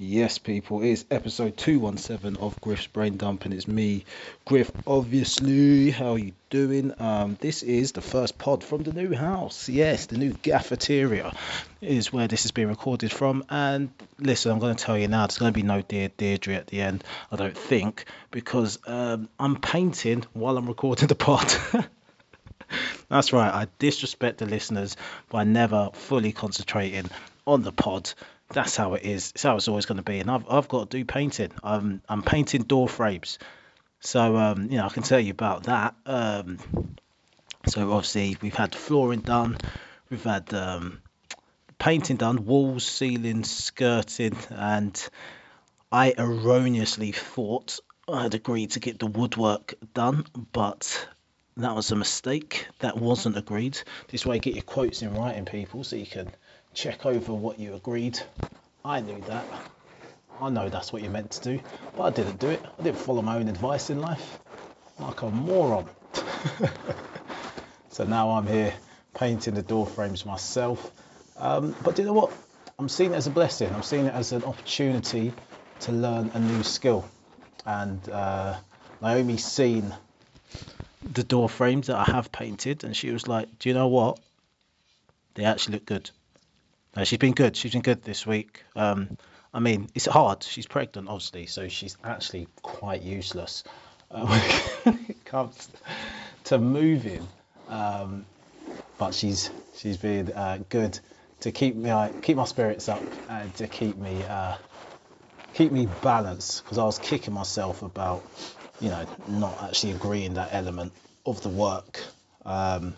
Yes, people, it's episode 217 of Griff's Brain Dump, and it's me, Griff, obviously. How are you doing? Um, this is the first pod from the new house. Yes, the new cafeteria is where this is being recorded from. And listen, I'm going to tell you now, there's going to be no Dear Deirdre at the end, I don't think, because um, I'm painting while I'm recording the pod. That's right, I disrespect the listeners by never fully concentrating on the pod that's how it is. It's how it's always going to be. And I've I've got to do painting. I'm I'm painting door frames, so um, you know I can tell you about that. Um, so obviously we've had flooring done, we've had um, painting done, walls, ceilings, skirting, and I erroneously thought I had agreed to get the woodwork done, but that was a mistake. That wasn't agreed. This way, get your quotes in writing, people, so you can check over what you agreed. I knew that. I know that's what you're meant to do, but I didn't do it. I didn't follow my own advice in life. Like a moron. so now I'm here painting the door frames myself. Um, but do you know what? I'm seeing it as a blessing. I'm seeing it as an opportunity to learn a new skill. And uh, Naomi's seen the door frames that I have painted, and she was like, "Do you know what? They actually look good." No, she's been good. She's been good this week. Um, I mean, it's hard. She's pregnant, obviously, so she's actually quite useless uh, when it comes to moving. Um, but she's she's been uh, good to keep me uh, keep my spirits up and to keep me uh, keep me balanced because I was kicking myself about you know not actually agreeing that element of the work. Um,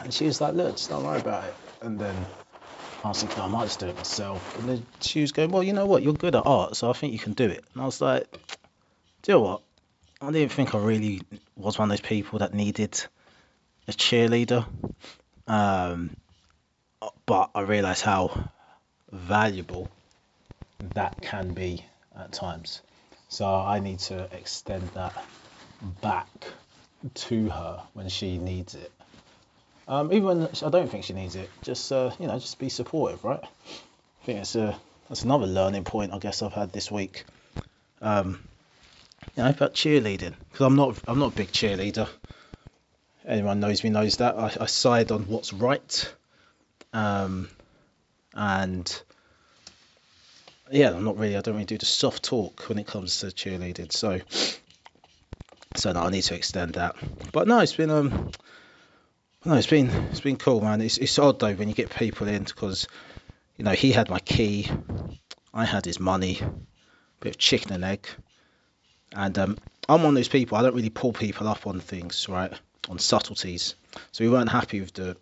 and she was like, "Look, just don't worry about it." And then I was thinking, I might just do it myself. And then she was going, Well, you know what? You're good at art, so I think you can do it. And I was like, Do you know what? I didn't think I really was one of those people that needed a cheerleader. Um, but I realised how valuable that can be at times. So I need to extend that back to her when she needs it. Um, even when I don't think she needs it, just uh, you know, just be supportive, right? I think it's a that's another learning point I guess I've had this week. Um, you know, about cheerleading because I'm not I'm not a big cheerleader. Anyone knows me knows that I, I side on what's right, um, and yeah, I'm not really I don't really do the soft talk when it comes to cheerleading. So so no, I need to extend that. But no, it's been um no, it's been it's been cool, man. It's it's odd though when you get people in because you know he had my key, I had his money, bit of chicken and egg, and um, I'm one of those people. I don't really pull people up on things, right? On subtleties. So we weren't happy with the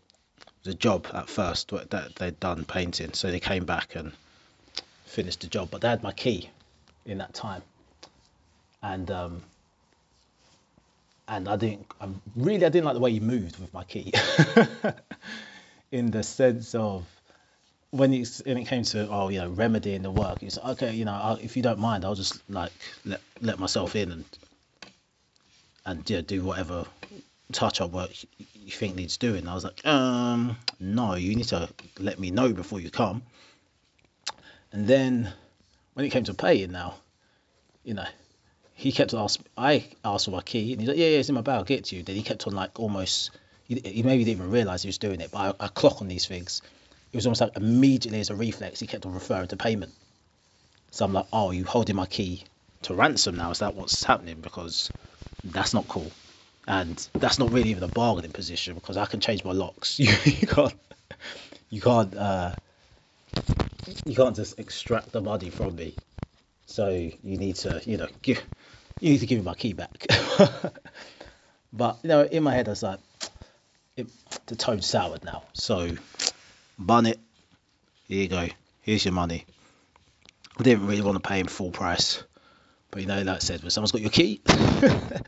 the job at first that they'd done painting, so they came back and finished the job. But they had my key in that time, and um, and I didn't. I really I didn't like the way he moved with my key, in the sense of when it's when it came to oh you know remedying the work. It's okay, you know I'll, if you don't mind, I'll just like let let myself in and and yeah do whatever touch up work you think needs doing. I was like, um, no, you need to let me know before you come. And then when it came to paying now, you know, he kept asking, I asked for my key, and he's like, yeah, yeah, it's in my bag, I'll get it to you. Then he kept on like almost, he, he maybe didn't even realise he was doing it, but I, I clock on these things. It was almost like immediately as a reflex, he kept on referring to payment. So I'm like, oh, you holding my key to ransom now? Is that what's happening? Because that's not cool. And that's not really even a bargaining position because I can change my locks. you, you can't, you can't, uh, you can't just extract the money from me. So you need to, you know, give, you need to give me my key back. but you know, in my head, I was like, it, the toad soured now. So, bun it. Here you go. Here's your money. I didn't really want to pay him full price, but you know, like I said, when someone's got your key,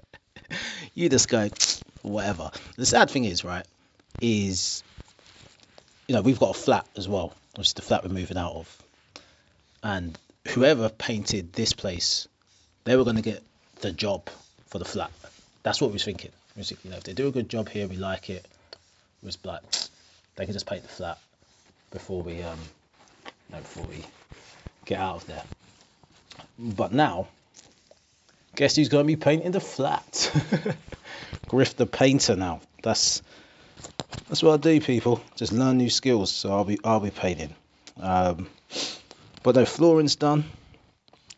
you just go, whatever. The sad thing is, right, is you know we've got a flat as well, which is the flat we're moving out of, and whoever painted this place, they were going to get the job for the flat. That's what we was thinking. Was you know, if they do a good job here, we like it. It was like they can just paint the flat before we um, you know, before we get out of there. But now, guess who's going to be painting the flat? Griff the painter now. That's that's what I do, people. Just learn new skills. So I'll be I'll be painting. Um, but no, flooring's done.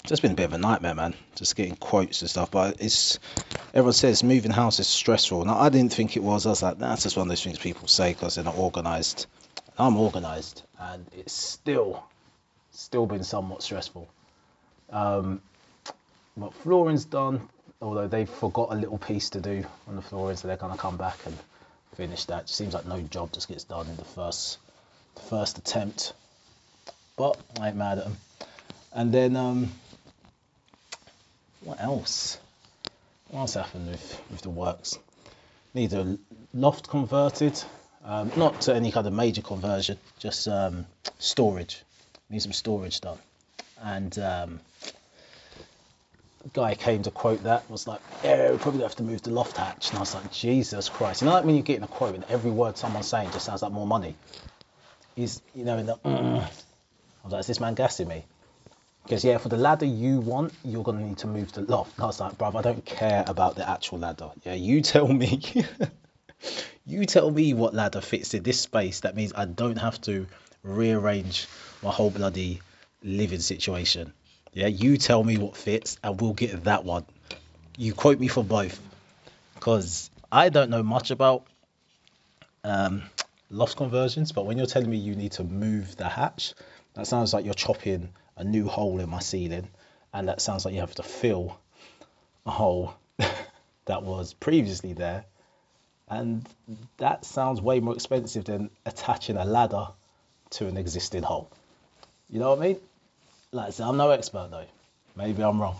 Just been a bit of a nightmare, man. Just getting quotes and stuff. But it's everyone says moving house is stressful. Now I didn't think it was. I was like, that's just one of those things people say because they're not organised. I'm organised, and it's still still been somewhat stressful. Um, but flooring's done, although they've forgot a little piece to do on the flooring, so they're gonna come back and finish that. It seems like no job just gets done in the first the first attempt. But I ain't mad at them. And then um, what else? What else happened with, with the works? Need a loft converted, um, not to any kind of major conversion, just um, storage. Need some storage done. And um, guy came to quote that was like, yeah, we probably have to move the loft hatch. And I was like, Jesus Christ. You know, like when you're getting a quote and every word someone's saying just sounds like more money. He's, you know, in the, mm. I was like, is this man gassing me? Because yeah, for the ladder you want, you're gonna need to move the loft. And I was like, bruv, I don't care about the actual ladder. Yeah, you tell me. you tell me what ladder fits in this space. That means I don't have to rearrange my whole bloody living situation. Yeah, you tell me what fits and we'll get that one. You quote me for both. Because I don't know much about um, loft conversions, but when you're telling me you need to move the hatch, that sounds like you're chopping a new hole in my ceiling. And that sounds like you have to fill a hole that was previously there. And that sounds way more expensive than attaching a ladder to an existing hole. You know what I mean? Like I said, I'm no expert though. Maybe I'm wrong.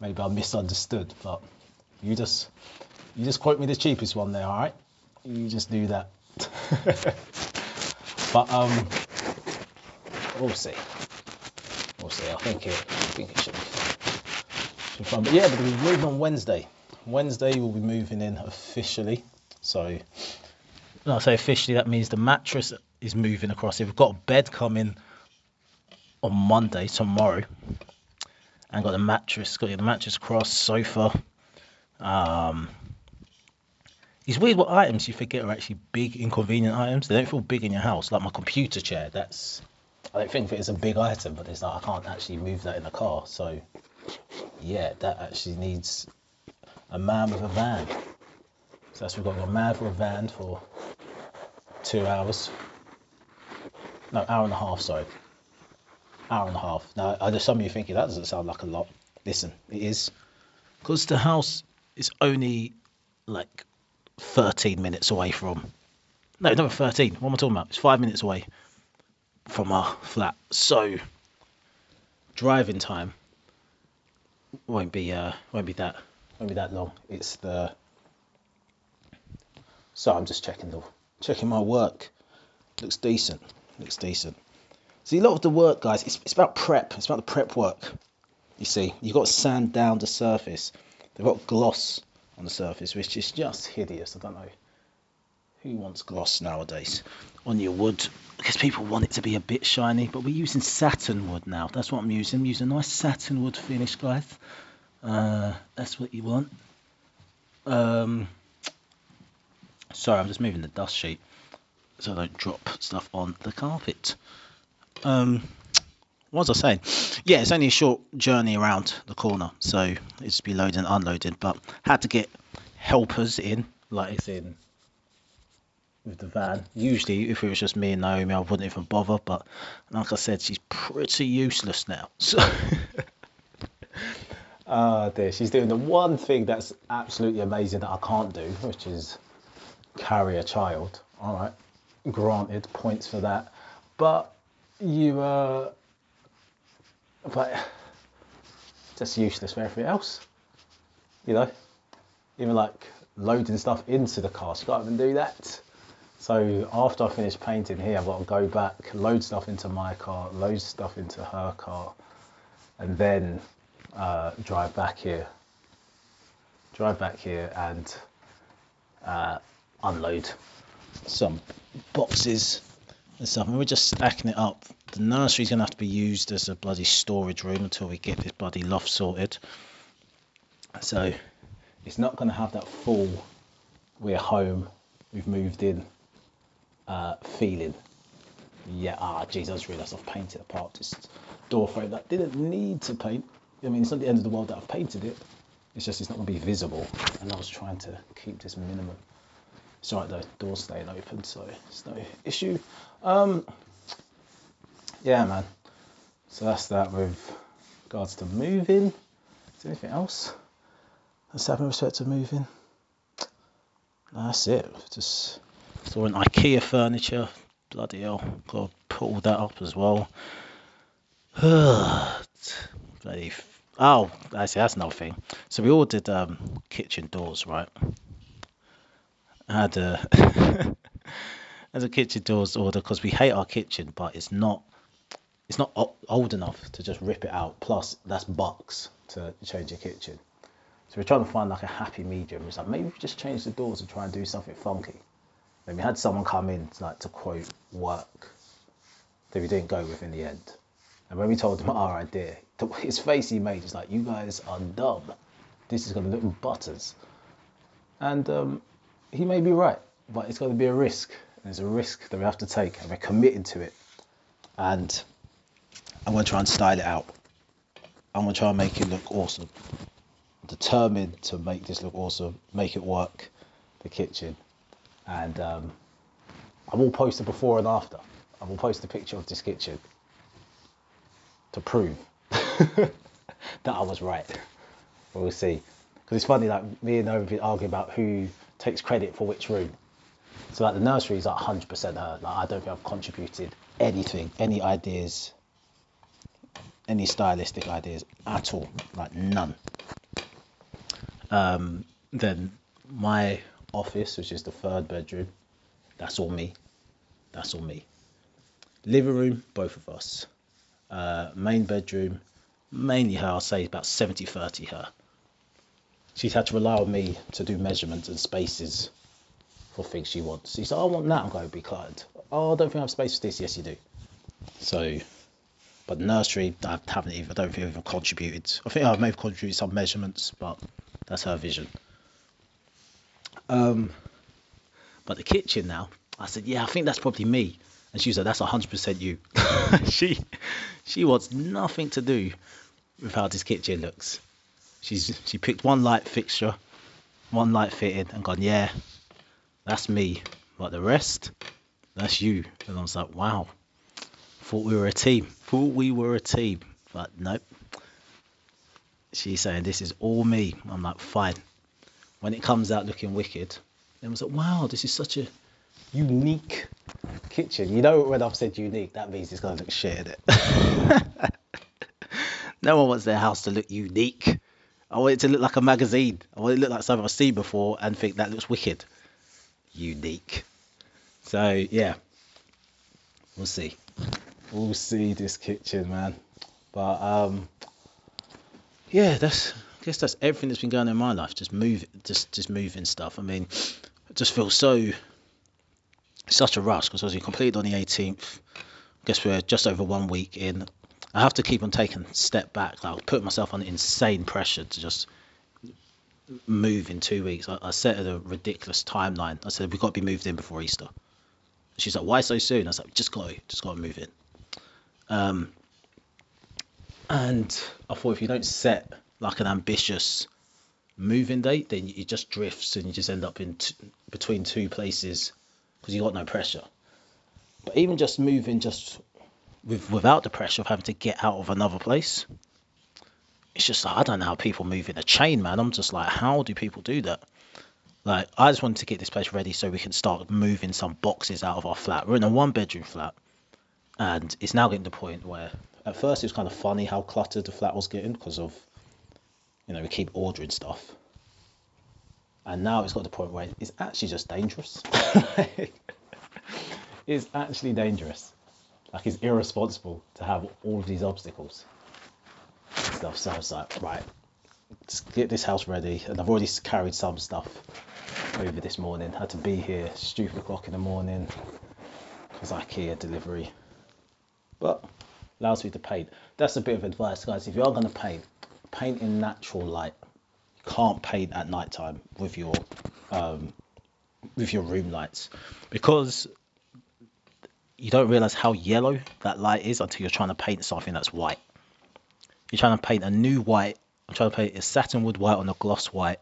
Maybe I misunderstood, but you just you just quote me the cheapest one there, alright? You just do that. but um we'll see. We'll see. I think it I think it should be. Should be fun. But yeah, but we're moving on Wednesday. Wednesday we'll be moving in officially. So when I say officially that means the mattress is moving across. We've got a bed coming on Monday, tomorrow, and got the mattress, got the mattress across, sofa. Um, it's weird what items you forget are actually big, inconvenient items. They don't feel big in your house, like my computer chair. That's I don't think of it as a big item, but it's like I can't actually move that in a car. So yeah, that actually needs a man with a van. So that's we've got a man with a van for two hours. No, hour and a half. Sorry, hour and a half. Now, I know some of you thinking that doesn't sound like a lot. Listen, it is because the house is only like 13 minutes away from. No, no, 13. What am I talking about? It's five minutes away from our flat. So driving time won't be uh won't be that won't be that long. It's the so I'm just checking the checking my work. Looks decent. Looks decent. See, a lot of the work, guys, it's, it's about prep. It's about the prep work. You see, you've got to sand down the surface. They've got gloss on the surface, which is just hideous. I don't know who wants gloss nowadays on your wood because people want it to be a bit shiny. But we're using satin wood now. That's what I'm using. I'm using a nice satin wood finish, guys. Uh, that's what you want. Um, sorry, I'm just moving the dust sheet so I don't drop stuff on the carpet um, what was I saying? Yeah, it's only a short journey around the corner, so it's be loading and unloading. But had to get helpers in, like it's in with the van. Usually, if it was just me and Naomi, I wouldn't even bother. But like I said, she's pretty useless now. So. Oh dear, she's doing the one thing that's absolutely amazing that I can't do, which is carry a child. All right, granted, points for that. But you uh, but just useless for everything else. You know, even like loading stuff into the car, you can't even do that. So after I finish painting here, I've got to go back, load stuff into my car, load stuff into her car, and then uh, drive back here. Drive back here and uh, unload some boxes and stuff, and we're just stacking it up. The nursery's gonna have to be used as a bloody storage room until we get this bloody loft sorted. So it's not gonna have that full we're home, we've moved in uh, feeling. Yeah, ah, jeez, I just realised I've painted apart this door frame that didn't need to paint. I mean, it's not the end of the world that I've painted it. It's just it's not going to be visible, and I was trying to keep this minimum. It's alright though, door's staying open, so it's no issue. Um, yeah, man. So that's that with regards to moving. Is there anything else that's with respect to moving? That's it. Just saw an IKEA furniture. Bloody hell, got to put all that up as well. Bloody. f- Oh, that's another thing. So we ordered um, kitchen doors, right? I had a as a kitchen doors order because we hate our kitchen, but it's not it's not old enough to just rip it out. Plus, that's bucks to change your kitchen. So we're trying to find like a happy medium. It's like maybe we just change the doors and try and do something funky. Then we had someone come in like to quote work that we didn't go with in the end. And when we told him our idea, his face he made is like, "You guys are dumb. This is to look butters." And um, he may be right, but it's to be a risk. And it's a risk that we have to take, and we're committed to it. And I'm to try and style it out. I'm to try and make it look awesome. Determined to make this look awesome, make it work, the kitchen. And um, I will post a before and after. I will post a picture of this kitchen to prove that I was right. We'll see. Because it's funny, like me and Nova have arguing about who takes credit for which room. So like the nursery is like 100% her. Like I don't think I've contributed anything, any ideas, any stylistic ideas at all. Like none. Um, then my office, which is the third bedroom, that's all me. That's all me. Living room, both of us. Uh, main bedroom, mainly her. I'll say about 70 30 her. She's had to rely on me to do measurements and spaces for things she wants. She said, I want that. I'm going to be client. Oh, I don't think I have space for this. Yes, you do. So, but nursery, I haven't even, I don't think I've even contributed. I think I may have contributed some measurements, but that's her vision. Um, but the kitchen now, I said, yeah, I think that's probably me. And she said, that's 100% you. she, she wants nothing to do with how this kitchen looks. She's she picked one light fixture, one light fitting, and gone, yeah, that's me. But the rest, that's you. And I was like, wow. Thought we were a team. Thought we were a team. But nope. She's saying this is all me. I'm like, fine. When it comes out looking wicked, then I was like, wow, this is such a unique kitchen. You know when I've said unique, that means it's gonna look shit in it. no one wants their house to look unique. I want it to look like a magazine. I want it to look like something I've seen before and think that looks wicked. Unique. So yeah. We'll see. We'll see this kitchen, man. But um yeah, that's guess that's everything that's been going on in my life. Just move just just moving stuff. I mean, I just feel so such a rush because obviously completed on the 18th. I Guess we're just over one week in. I have to keep on taking step back. Like, put myself on insane pressure to just move in two weeks. I, I set a ridiculous timeline. I said we've got to be moved in before Easter. She's like, why so soon? I was like, just to, just got to move in. Um, and I thought if you don't set like an ambitious moving date, then it just drifts and you just end up in t- between two places because you got no pressure. But even just moving just with without the pressure of having to get out of another place, it's just like I don't know how people move in a chain, man. I'm just like, how do people do that? Like, I just wanted to get this place ready so we can start moving some boxes out of our flat. We're in a one bedroom flat, and it's now getting to the point where at first it was kind of funny how cluttered the flat was getting because of, you know, we keep ordering stuff. And now it's got to the point where it's actually just dangerous. it's actually dangerous. Like it's irresponsible to have all of these obstacles stuff. So I was like, right, let's get this house ready. And I've already carried some stuff over this morning. Had to be here stupid o'clock in the morning. because IKEA delivery, but allows me to paint. That's a bit of advice, guys. If you are going to paint, paint in natural light. You can't paint at night time with your um, with your room lights because you don't realize how yellow that light is until you're trying to paint something that's white. You're trying to paint a new white. I'm trying to paint a satinwood white on a gloss white.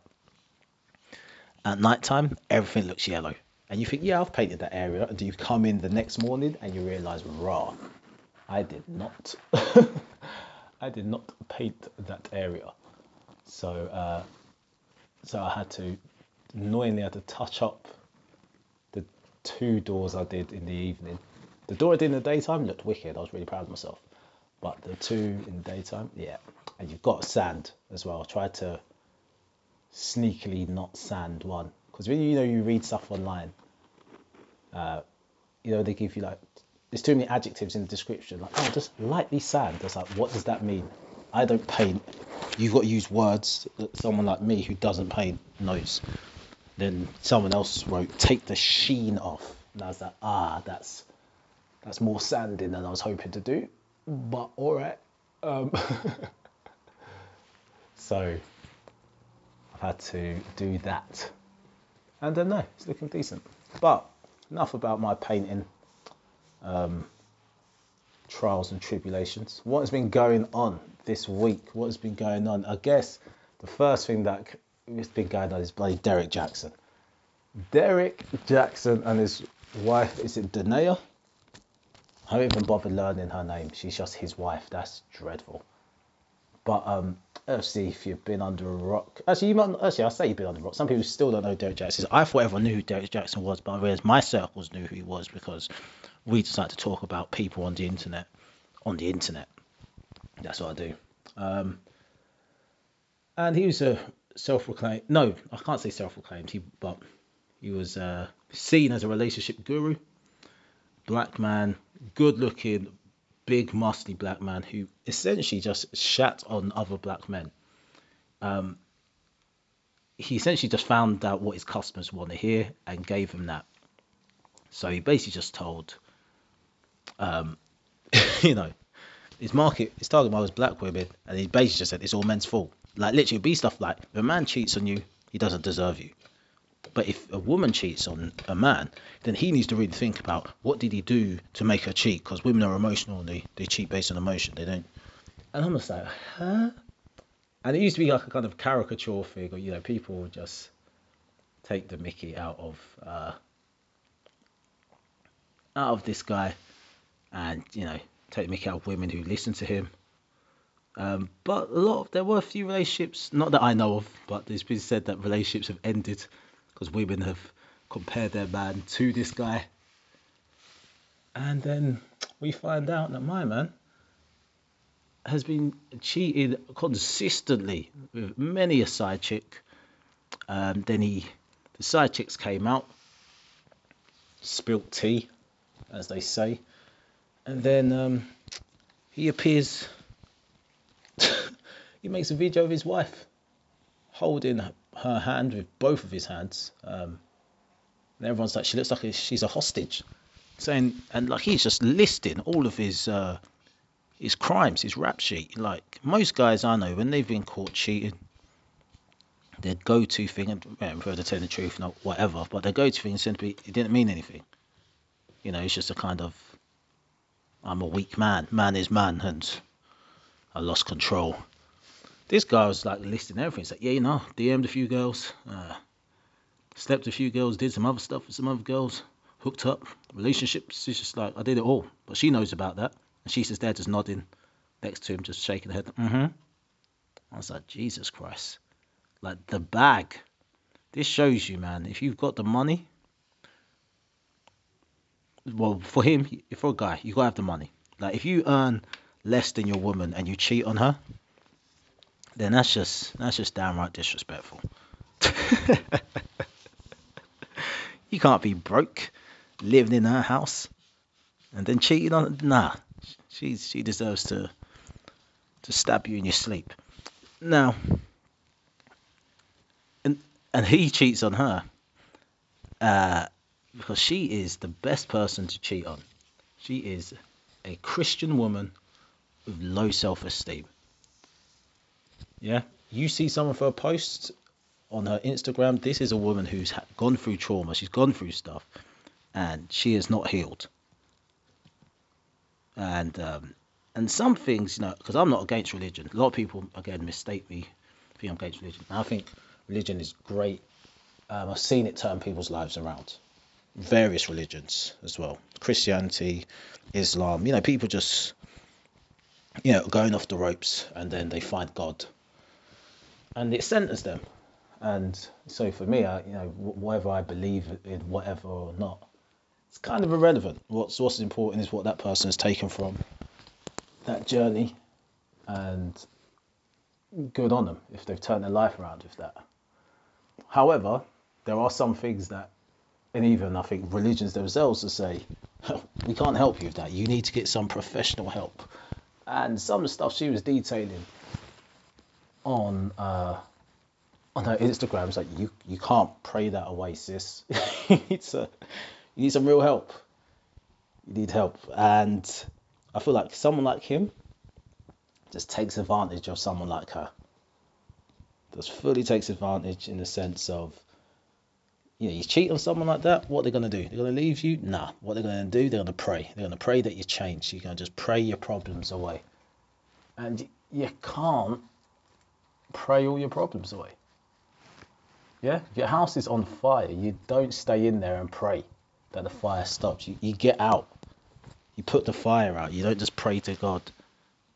At night time, everything looks yellow. And you think, yeah, I've painted that area. And you come in the next morning and you realize, raw, I did not. I did not paint that area. So, uh, so I had to annoyingly had to touch up the two doors I did in the evening. The door I did in the daytime looked wicked. I was really proud of myself. But the two in the daytime, yeah. And you've got sand as well. Tried to sneakily not sand one because when you, you know you read stuff online, uh, you know they give you like there's too many adjectives in the description. Like oh, just lightly sand. It's like what does that mean? I don't paint. You've got to use words that someone like me who doesn't paint knows. Then someone else wrote take the sheen off, and I was like ah that's that's more sanding than I was hoping to do. But all right. Um, so I've had to do that. And uh, no, it's looking decent. But enough about my painting um, trials and tribulations. What has been going on this week? What has been going on? I guess the first thing that has been going on is bloody Derrick Jaxn. Derrick Jaxn and his wife, is it Da'Naie? I haven't even bothered learning her name. She's just his wife. That's dreadful. But um, see if you've been under a rock. Actually, you might. Actually, I say you've been under a rock. Some people still don't know Derrick Jaxn. I thought everyone knew who Derrick Jaxn was, but I realized my circles knew who he was because we decided to talk about people on the internet. On the internet, that's what I do. Um, and he was a self-proclaimed. No, I can't say self-proclaimed. He, but he was uh, seen as a relationship guru. Black man, good-looking, big, muscly black man who essentially just shat on other black men. Um, he essentially just found out what his customers want to hear and gave them that. So he basically just told, um, you know, his market, his target market was black women, and he basically just said it's all men's fault. Like literally, be stuff like if a man cheats on you, he doesn't deserve you. But if a woman cheats on a man, then he needs to really think about what did he do to make her cheat? Because women are emotional and they, they cheat based on emotion. They don't. And I'm just like, huh? And it used to be like a kind of caricature figure, you know, people would just take the Mickey out of uh, out of this guy, and you know, take the Mickey out of women who listen to him. Um, but a lot of there were a few relationships, not that I know of, but it's been said that relationships have ended because women have compared their man to this guy. And then we find out that my man has been cheated consistently with many a side chick. Um, then he, the side chicks came out, spilt tea, as they say, and then um, he appears. he makes a video of his wife holding her hand with both of his hands. Um, and everyone's like, she looks like she's a hostage, saying, and like he's just listing all of his uh, his crimes, his rap sheet. Like most guys I know, when they've been caught cheating, their go-to thing, and for to tell the truth, not whatever, but their go-to thing be it didn't mean anything. You know, it's just a kind of I'm a weak man, man is man, and I lost control this guy was like listing everything. He's like, yeah, you know, DM'd a few girls, uh, slept a few girls, did some other stuff with some other girls, hooked up, relationships. It's just like, I did it all. But she knows about that. And she's just there, just nodding next to him, just shaking her head. Mm-hmm. I was like, Jesus Christ. Like the bag. This shows you, man, if you've got the money, well, for him, for a guy, you gotta have the money. Like if you earn less than your woman and you cheat on her, then that's just that's just downright disrespectful. you can't be broke, living in her house, and then cheating on. Nah, she she deserves to to stab you in your sleep. Now, and and he cheats on her. Uh, because she is the best person to cheat on. She is a Christian woman with low self esteem. Yeah, you see some of her posts on her Instagram. This is a woman who's gone through trauma, she's gone through stuff, and she is not healed. And um, and some things, you know, because I'm not against religion. A lot of people again mistake me, think I'm against religion. I think religion is great. Um, I've seen it turn people's lives around. Various religions as well, Christianity, Islam. You know, people just you know going off the ropes, and then they find God, and it centers them. And so for me, I, you know, whether I believe in whatever or not, it's kind of irrelevant. What's what's important is what that person has taken from that journey, and good on them if they've turned their life around with that. However, there are some things that, and even I think religions themselves to say, we can't help you with that. You need to get some professional help. And some of the stuff she was detailing on uh, on her Instagram is like you you can't pray that away, sis. you need you need some real help. You need help, and I feel like someone like him just takes advantage of someone like her. Just fully takes advantage in the sense of, you know, you cheat on someone like that, what they're to do? They're to leave you? Nah. What they're to do, they're to pray. They're to pray that you change. You're to just pray your problems away. And you can't pray all your problems away. Yeah? If your house is on fire, you don't stay in there and pray that the fire stops. You, you get out you put the fire out. You don't just pray to God.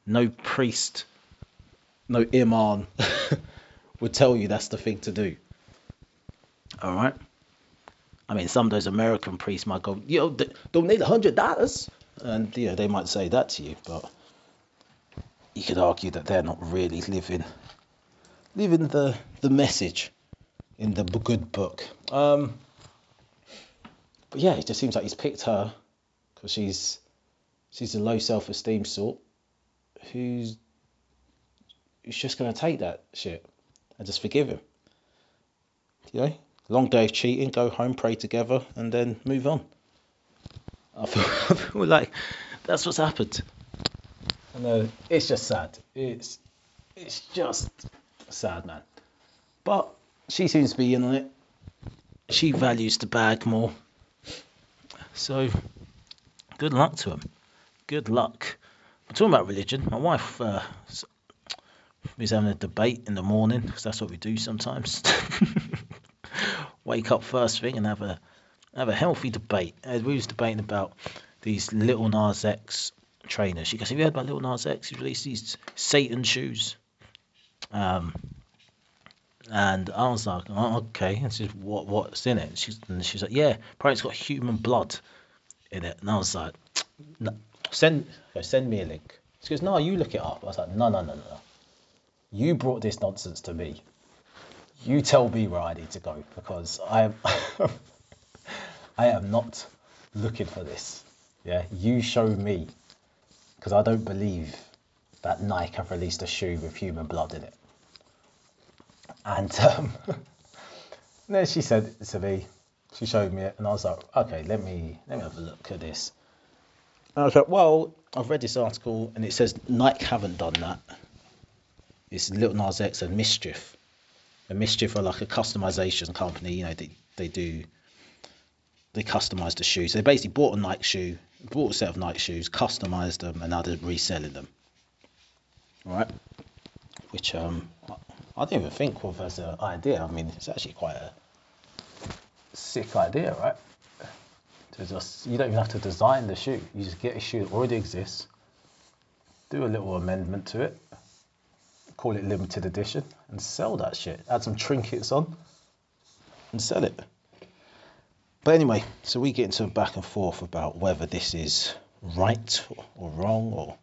No priest, no imam would tell you that's the thing to do. All right. I mean, some of those American priests might go, you know, don't need a hundred dollars, and you know they might say that to you, but you could argue that they're not really living living the the message in the good book. Um, but yeah, it just seems like he's picked her because she's she's a low self-esteem sort who's who's just to take that shit and just forgive him. You know, long day of cheating, go home, pray together, and then move on. I feel, I feel like that's what's happened. I know it's just sad. It's it's just sad, man. But she seems to be in on it. She values the bag more. So good luck to him good luck. I'm talking about religion. My wife uh, was having a debate in the morning because that's what we do sometimes. Wake up first thing and have a have a healthy debate. Uh, we was debating about these Lil Nas X trainers. She goes, "Have you heard about Lil Nas X? He's released these Satan shoes." Um, and I was like, oh, "Okay." And she's, "What? What's in it?" She's and she's like, "Yeah, probably it's got human blood in it." And I was like, no, Send send me a link. She goes, no, you look it up. I was like, no, no, no, no. You brought this nonsense to me. You tell me where I need to go because I am I am not looking for this. Yeah, you show me because I don't believe that Nike have released a shoe with human blood in it. And um, then she said to me, she showed me it, and I was like, okay, let me let me have a look at this. And I was like, well, I've read this article and it says Nike haven't done that. It's Lil Nas X and MSCHF. And MSCHF are like a customization company. You know, they, they do, they customize the shoes. They basically bought a Nike shoe, bought a set of Nike shoes, customized them, and now they're reselling them. All right? Which um, I didn't even think of as an idea. I mean, it's actually quite a sick idea, right? to just you don't even have to design the shoe. You just get a shoe that already exists, do a little amendment to it, call it limited edition, and sell that shit. Add some trinkets on and sell it. But anyway, so we get into a back and forth about whether this is right or, or wrong or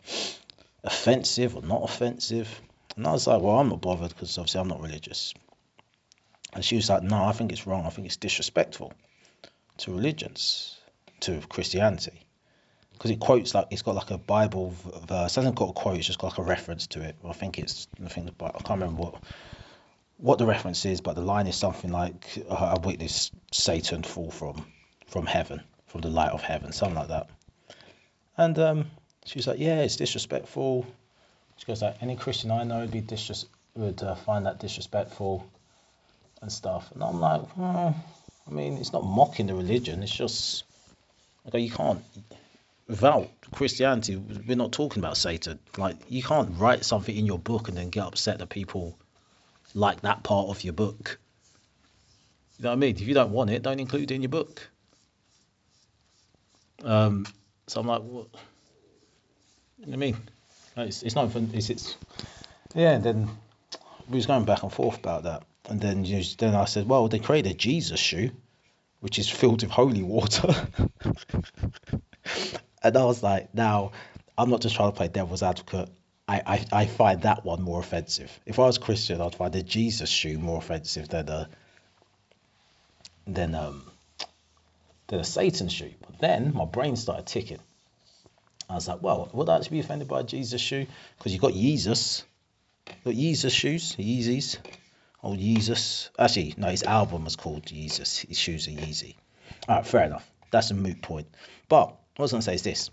offensive or not offensive. And I was like, well, I'm not bothered because obviously I'm not religious. And she was like, no, I think it's wrong. I think it's disrespectful to religions to Christianity because it quotes like it's got like a Bible verse. It hasn't got a quote; it's just got like a reference to it. I think it's I think I can't remember what what the reference is, but the line is something like "I witnessed Satan fall from from heaven, from the light of heaven, something like that. And um, she was like, yeah, it's disrespectful. She goes like, any Christian I know would be disres- would uh, find that disrespectful and stuff. And I'm like, I mean, it's not mocking the religion. It's just, okay, you can't without Christianity, we're not talking about Satan. Like, you can't write something in your book and then get upset that people like that part of your book. You know what I mean? If you don't want it, don't include it in your book. Um, so I'm like, what? You know what I mean? It's, it's not even, it's, it's, yeah, and then we was going back and forth about that. And then, you then I said, well, they created a Jesus shoe, which is filled with holy water. and I was like, now, I'm not just trying to play devil's advocate. I, I, I find that one more offensive. If I was Christian, I'd find the Jesus shoe more offensive than a than um than a Satan shoe. But then my brain started ticking. I was like, well, would I actually be offended by a Jesus shoe? Because you've got Jesus, got Jesus shoes, Yeezys. Oh, Jesus. Actually, no, his album was called Jesus. His shoes are Yeezy. All right, fair enough. That's a moot point. But what I was going to say is this.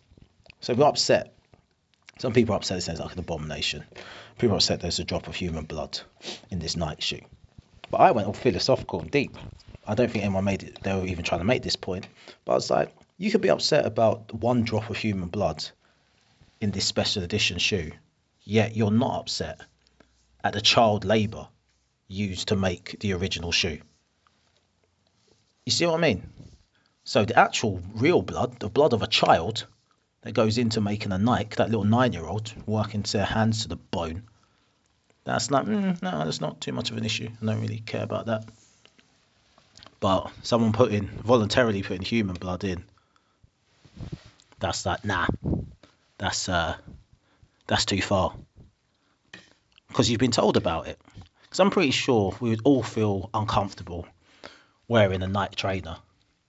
So we're upset. Some people are upset it says like an abomination. People are upset there's a drop of human blood in this Nike shoe. But I went all philosophical and deep. I don't think anyone made it, they were even trying to make this point. But I was like, you could be upset about one drop of human blood in this special edition shoe, yet you're not upset at the child labour used to make the original shoe. You see what I mean? So the actual real blood, the blood of a child that goes into making a Nike, that little nine-year-old working their hands to the bone. That's like, mm, no, that's not too much of an issue. I don't really care about that. But someone putting voluntarily putting human blood in, that's like, nah, that's uh, that's too far. Because you've been told about it. Because I'm pretty sure we would all feel uncomfortable wearing a Nike trainer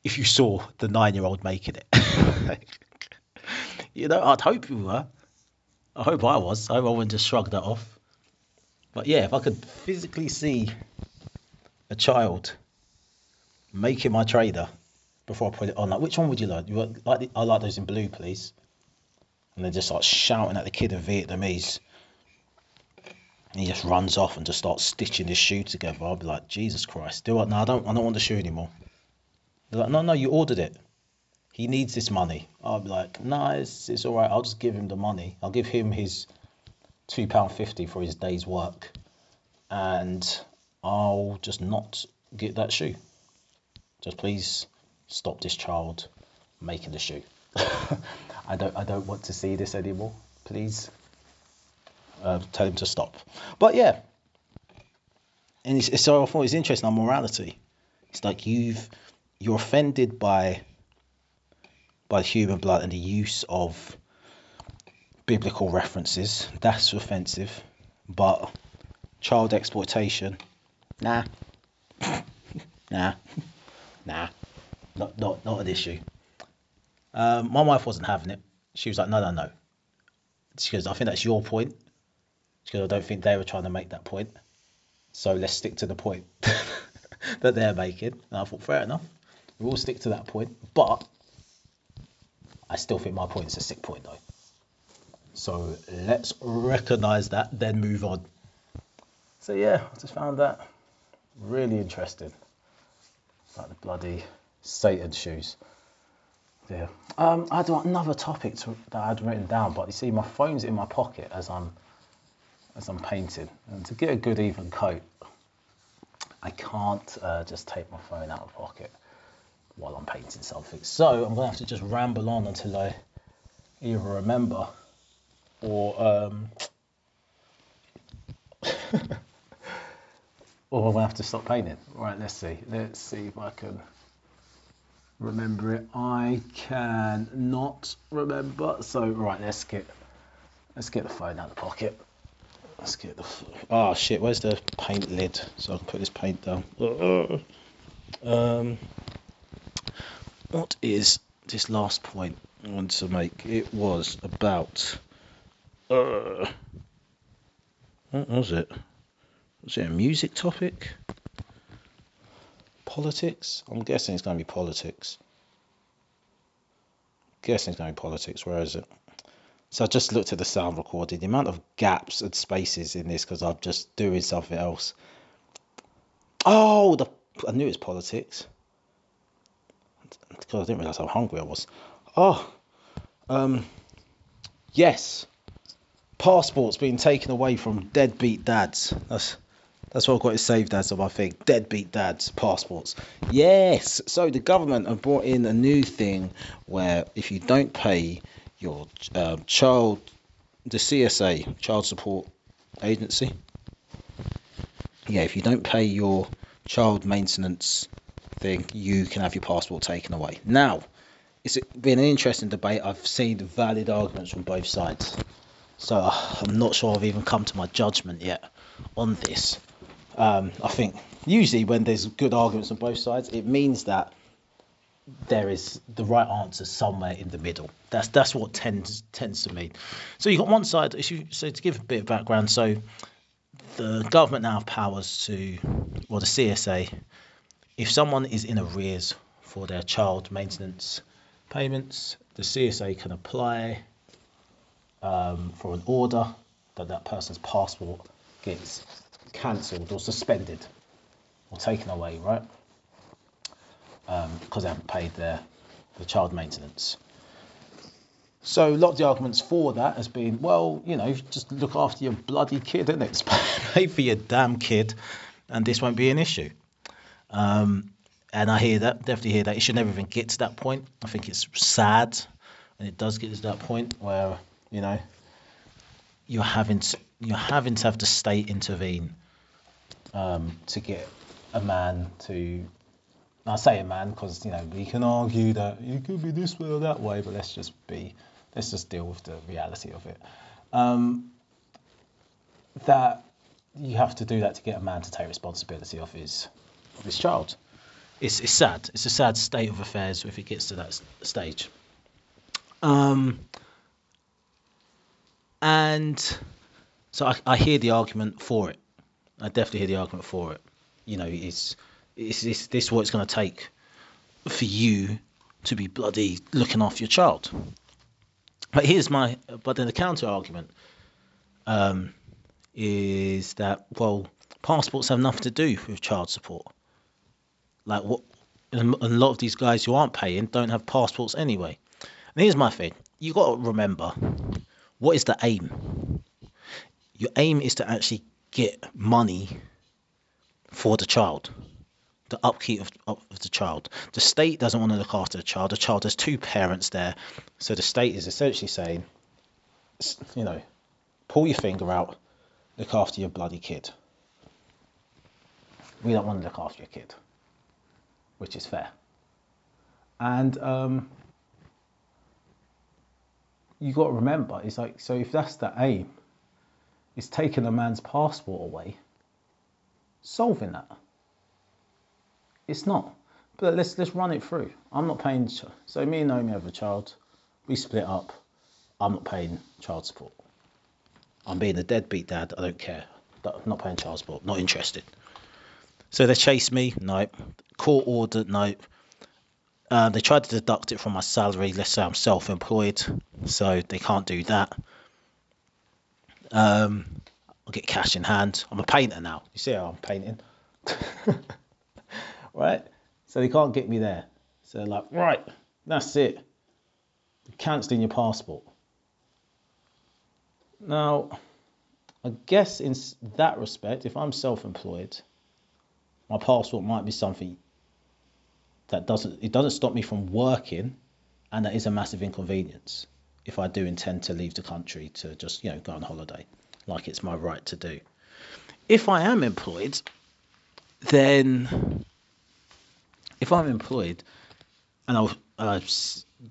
if you saw the nine-year-old making it. you know, I'd hope you were. I hope I was. I hope I wouldn't just shrug that off. But yeah, if I could physically see a child making my trader before I put it on, like which one would you like? You like the, I like those in blue, please. And then just like shouting at the kid in Vietnamese. And he just runs off and just starts stitching his shoe together. I'll be like, Jesus Christ, do what? No, I don't. I don't want the shoe anymore. They're like, no, no, you ordered it. He needs this money. I'll be like, no, it's, it's all right. I'll just give him the money. I'll give him his two pound fifty for his day's work, and I'll just not get that shoe. Just please stop this child making the shoe. I don't I don't want to see this anymore. Please uh, tell him to stop. But yeah, and it's, so I thought it's interesting on morality. It's like you've you're offended by by human blood and the use of biblical references. That's offensive, but child exploitation, nah, nah, nah, not not not an issue. Um, my wife wasn't having it. She was like, no, no, no. She goes, I think that's your point. She goes, I don't think they were trying to make that point. So let's stick to the point that they're making. And I thought, fair enough. We'll stick to that point. But I still think my point is a sick point, though. So let's recognize that, then move on. So yeah, I just found that really interesting. Like the bloody Satan shoes. Yeah. Um, I had another topic to, that I'd written down, but you see, my phone's in my pocket as I'm as I'm painting, and to get a good even coat, I can't uh, just take my phone out of pocket while I'm painting something. So I'm gonna have to just ramble on until I either remember or um, or I'm gonna have to stop painting. Right, let's see. Let's see if I can remember it. I can not remember. So right, let's get let's get the phone out of the pocket. Let's get the oh shit. Where's the paint lid? So I can put this paint down. Um, what is this last point I wanted to make? It was about uh, what was it? Was it a music topic? Politics? I'm guessing it's going to be politics. i guessing it's going to be politics. Where is it? So I just looked at the sound recording. The amount of gaps and spaces in this because I'm just doing something else. Oh, the, I knew it was politics. Because I didn't realize how hungry I was. Oh, um, yes. Passports being taken away from deadbeat dads. That's that's what I've got to save as of I think. Deadbeat dads, passports. Yes. So the government have brought in a new thing where if you don't pay your um, child, the CSA, Child Support Agency. Yeah, if you don't pay your child maintenance thing, you can have your passport taken away. Now, it's been an interesting debate. I've seen valid arguments from both sides. So I'm not sure I've even come to my judgment yet on this. Um, I think usually when there's good arguments on both sides, it means that there is the right answer somewhere in the middle. That's that's what tends tends to mean. So you've got one side. So to give a bit of background, so the government now have powers to, well, the CSA, if someone is in arrears for their child maintenance payments, the CSA can apply um, for an order that that person's passport gets cancelled or suspended or taken away, right? because um, they haven't paid their the child maintenance. So a lot of the arguments for that has been, well, you know, just look after your bloody kid, isn't it? Pay for your damn kid, and this won't be an issue. Um, and I hear that, definitely hear that. It should never even get to that point. I think it's sad, and it does get to that point where you know you're having to, you're having to have the state intervene um, to get a man to I say a man because you know we can argue that it could be this way or that way, but let's just be let's just deal with the reality of it. Um, that you have to do that to get a man to take responsibility of his of his child. It's it's sad. It's a sad state of affairs if it gets to that stage. Um, and so I, I hear the argument for it. I definitely hear the argument for it. You know, it's is this this what it's going to take for you to be bloody looking after your child? But here's my but then the counter argument um, is that well passports have nothing to do with child support. Like what a lot of these guys who aren't paying don't have passports anyway. And here's my thing: you got to remember what is the aim. Your aim is to actually get money for the child the upkeep of, of the child. The state doesn't want to look after the child. The child has two parents there. So the state is essentially saying, you know, pull your finger out, look after your bloody kid. We don't want to look after your kid, which is fair. And um, you got to remember, it's like, so if that's the aim, it's taking a man's passport away, solving that. It's not. But let's let's run it through. I'm not paying. So me and Naomi have a child. We split up. I'm not paying child support. I'm being a deadbeat dad. I don't care. I'm not paying child support. Not interested. So they chase me. No. Court order. No. Uh, they tried to deduct it from my salary. Let's say I'm self-employed, so they can't do that. Um, I'll get cash in hand. I'm a painter now. You see how I'm painting? right? So they can't get me there. So they're like, right, that's it. Cancelling your passport. Now, I guess in that respect, if I'm self-employed, my passport might be something that doesn't it doesn't stop me from working, and that is a massive inconvenience if I do intend to leave the country to just you know go on holiday, like it's my right to do. If I am employed, then if I'm employed and I'll, uh,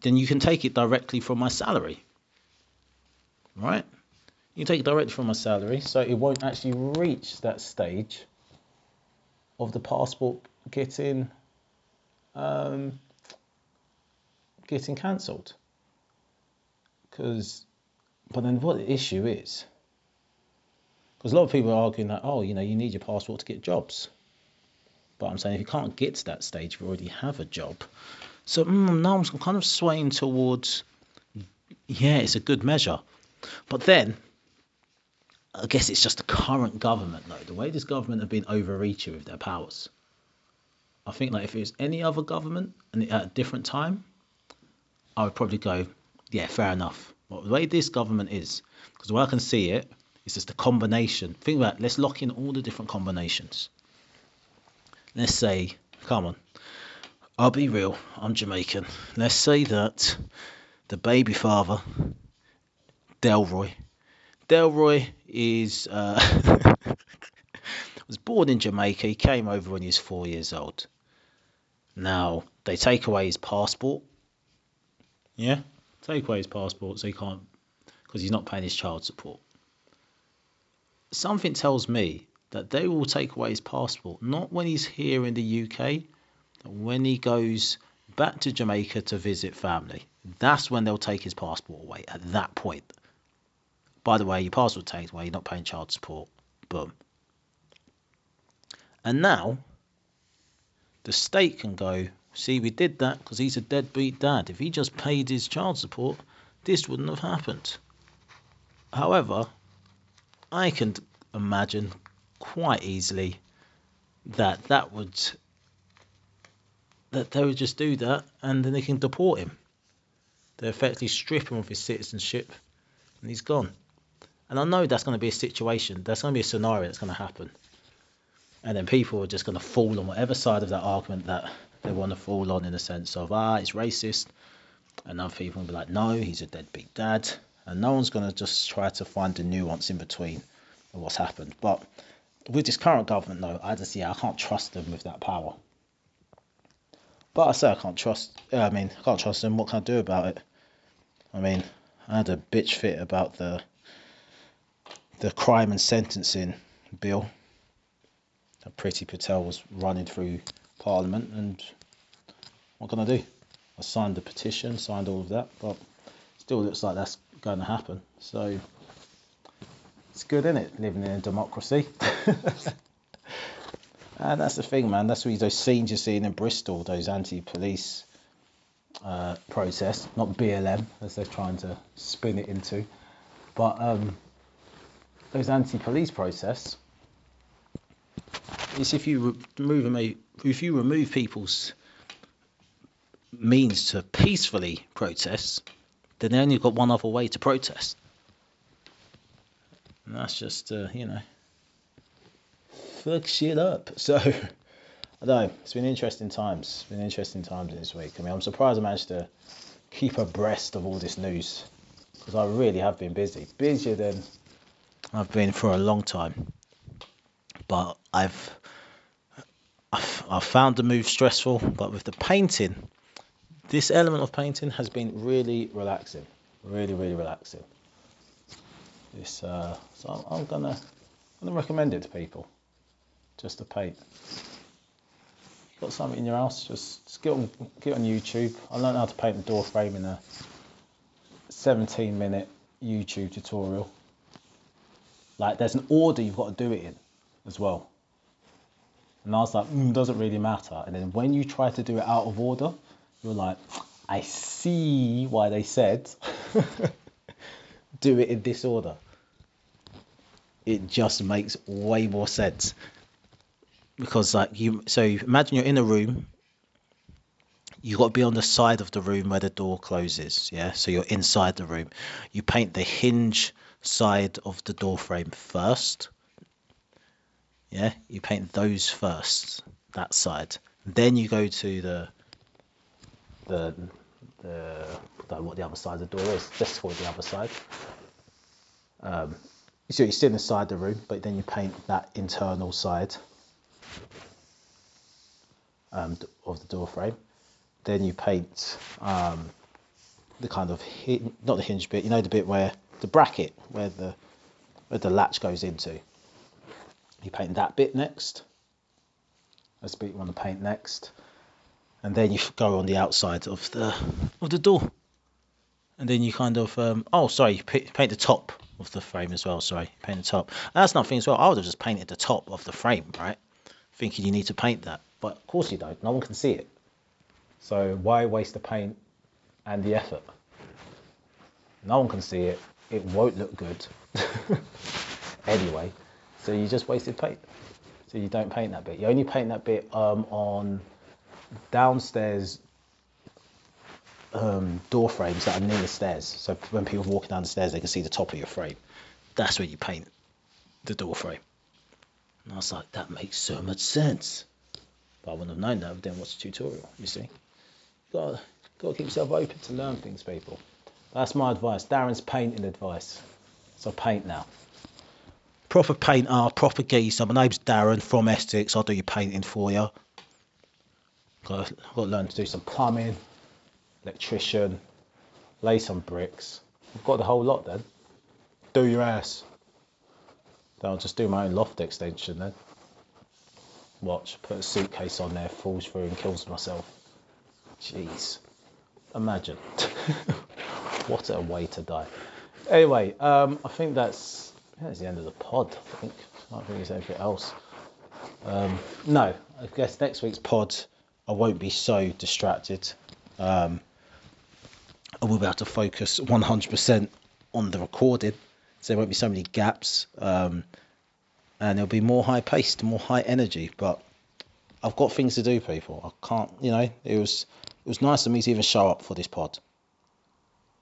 then you can take it directly from my salary, right? You take it directly from my salary, so it won't actually reach that stage of the passport getting um, getting cancelled. Because, but then what the issue is, because a lot of people are arguing that, oh, you know, you need your passport to get jobs. But I'm saying if you can't get to that stage, you already have a job, So mm, now I'm kind of swaying towards, yeah, it's a good measure. But then, I guess it's just the current government, though. The way this government have been overreaching with their powers. I think like if it was any other government and at a different time, I would probably go, yeah, fair enough. But the way this government is, because the way I can see it, it's just a combination. Think about it, let's lock in all the different combinations. Let's say, come on, I'll be real, I'm Jamaican. Let's say that the baby father, Delroy, Delroy is uh, was born in Jamaica. He came over when he was four years old. Now they take away his passport. Yeah, take away his passport so he can't because he's not paying his child support. Something tells me that they will take away his passport not when he's here in the UK, when he goes back to Jamaica to visit family. That's when they'll take his passport away. At that point. By the way, your passport taken away. You're not paying child support. Boom. And now the state can go, see, we did that because he's a deadbeat dad. If he just paid his child support, this wouldn't have happened. However, I can imagine quite easily that that would that they would just do that and then they can deport him. They effectively strip him of his citizenship and he's gone. And I know that's going to be a situation, that's going to be a scenario that's going to happen and then people are just going to fall on whatever side of that argument that they want to fall on in the sense of ah it's racist. And other people will be like no he's a deadbeat dad. And no one's going to just try to find the nuance in between what's happened. But with this current government though i just yeah i can't trust them with that power. But i say i can't trust i mean i can't trust them. What can i do about it? I mean i had a bitch fit about the the crime and sentencing bill Priti Patel was running through Parliament, and what can I do? I signed the petition, signed all of that, but still looks like that's going to happen. So it's good, isn't it, living in a democracy? and that's the thing, man. That's what those scenes you're seeing in Bristol, those anti-police uh, protests, not BLM as they're trying to spin it into, but um, those anti-police protests is if you remove if you remove people's means to peacefully protest, then they only got one other way to protest. And that's just uh, you know fuck shit up. So I don't know. It's been interesting times. It's been interesting times this week. I mean, I'm surprised I managed to keep abreast of all this news because I really have been busy, busier than I've been for a long time. But I've I found the move stressful, but with the painting, this element of painting has been really relaxing, really, really relaxing. This, uh, so I'm, gonna, I'm gonna recommend it to people, just to paint. Got something in your house, just, just get on, get on YouTube. I learned how to paint the door frame in a 17 minute YouTube tutorial. Like there's an order you've got to do it in as well. And I was like, mm, doesn't really matter. And then when you try to do it out of order, you're like, I see why they said do it in this order. It just makes way more sense. Because like you so imagine you're in a room, you've got to be on the side of the room where the door closes, yeah? So you're inside the room. You paint the hinge side of the door frame first yeah, you paint those first, that side. Then you go to the the the what the other side of the door is. Call it the other side. Um, so you sit inside the room, but then you paint that internal side um, of the door frame. Then you paint um, the kind of not the hinge bit, you know, the bit where the bracket where the where the latch goes into you paint that bit next. That's the bit you want to paint next. And then you go on the outside of the of the door. And then you kind of, um, oh, sorry, you paint the top of the frame as well. Sorry, paint the top. And that's nothing as well. I would have just painted the top of the frame, right? Thinking you need to paint that. But of course you don't. No one can see it. So why waste the paint and the effort? No one can see it. It won't look good. anyway, so you just wasted paint. So you don't paint that bit. You only paint that bit um, on downstairs um, door frames that are near the stairs. So when people are walking down the stairs, they can see the top of your frame. That's where you paint the door frame. And I was like, that makes so much sense. But I wouldn't have known that didn't watch the tutorial, you see. Gotta, gotta keep yourself open to learn things, people. That's my advice. Darren's painting advice. So paint now. Proper painter, proper geezer. My name's Darren from Essex. I'll do your painting for you. Got to, got to learn to do some plumbing, electrician, lay some bricks. I've got the whole lot then. Do your ass. Then I'll just do my own loft extension then. Watch, put a suitcase on there, falls through and kills myself. Jeez. Imagine. what a way to die. Anyway, um, I think that's, that's the end of the pod. I think. I don't think there's anything else. Um, no, I guess next week's pod, I won't be so distracted. Um, I will be able to focus 100% on the recording, so there won't be so many gaps, um, and it'll be more high paced, more high energy. But I've got things to do, people. I can't, you know, it was it was nice of me to even show up for this pod.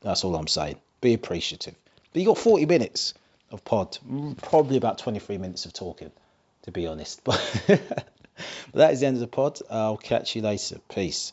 That's all I'm saying. Be appreciative. But you got 40 minutes of pod, probably about 23 minutes of talking, to be honest. But, but that is the end of the pod. I'll catch you later. Peace.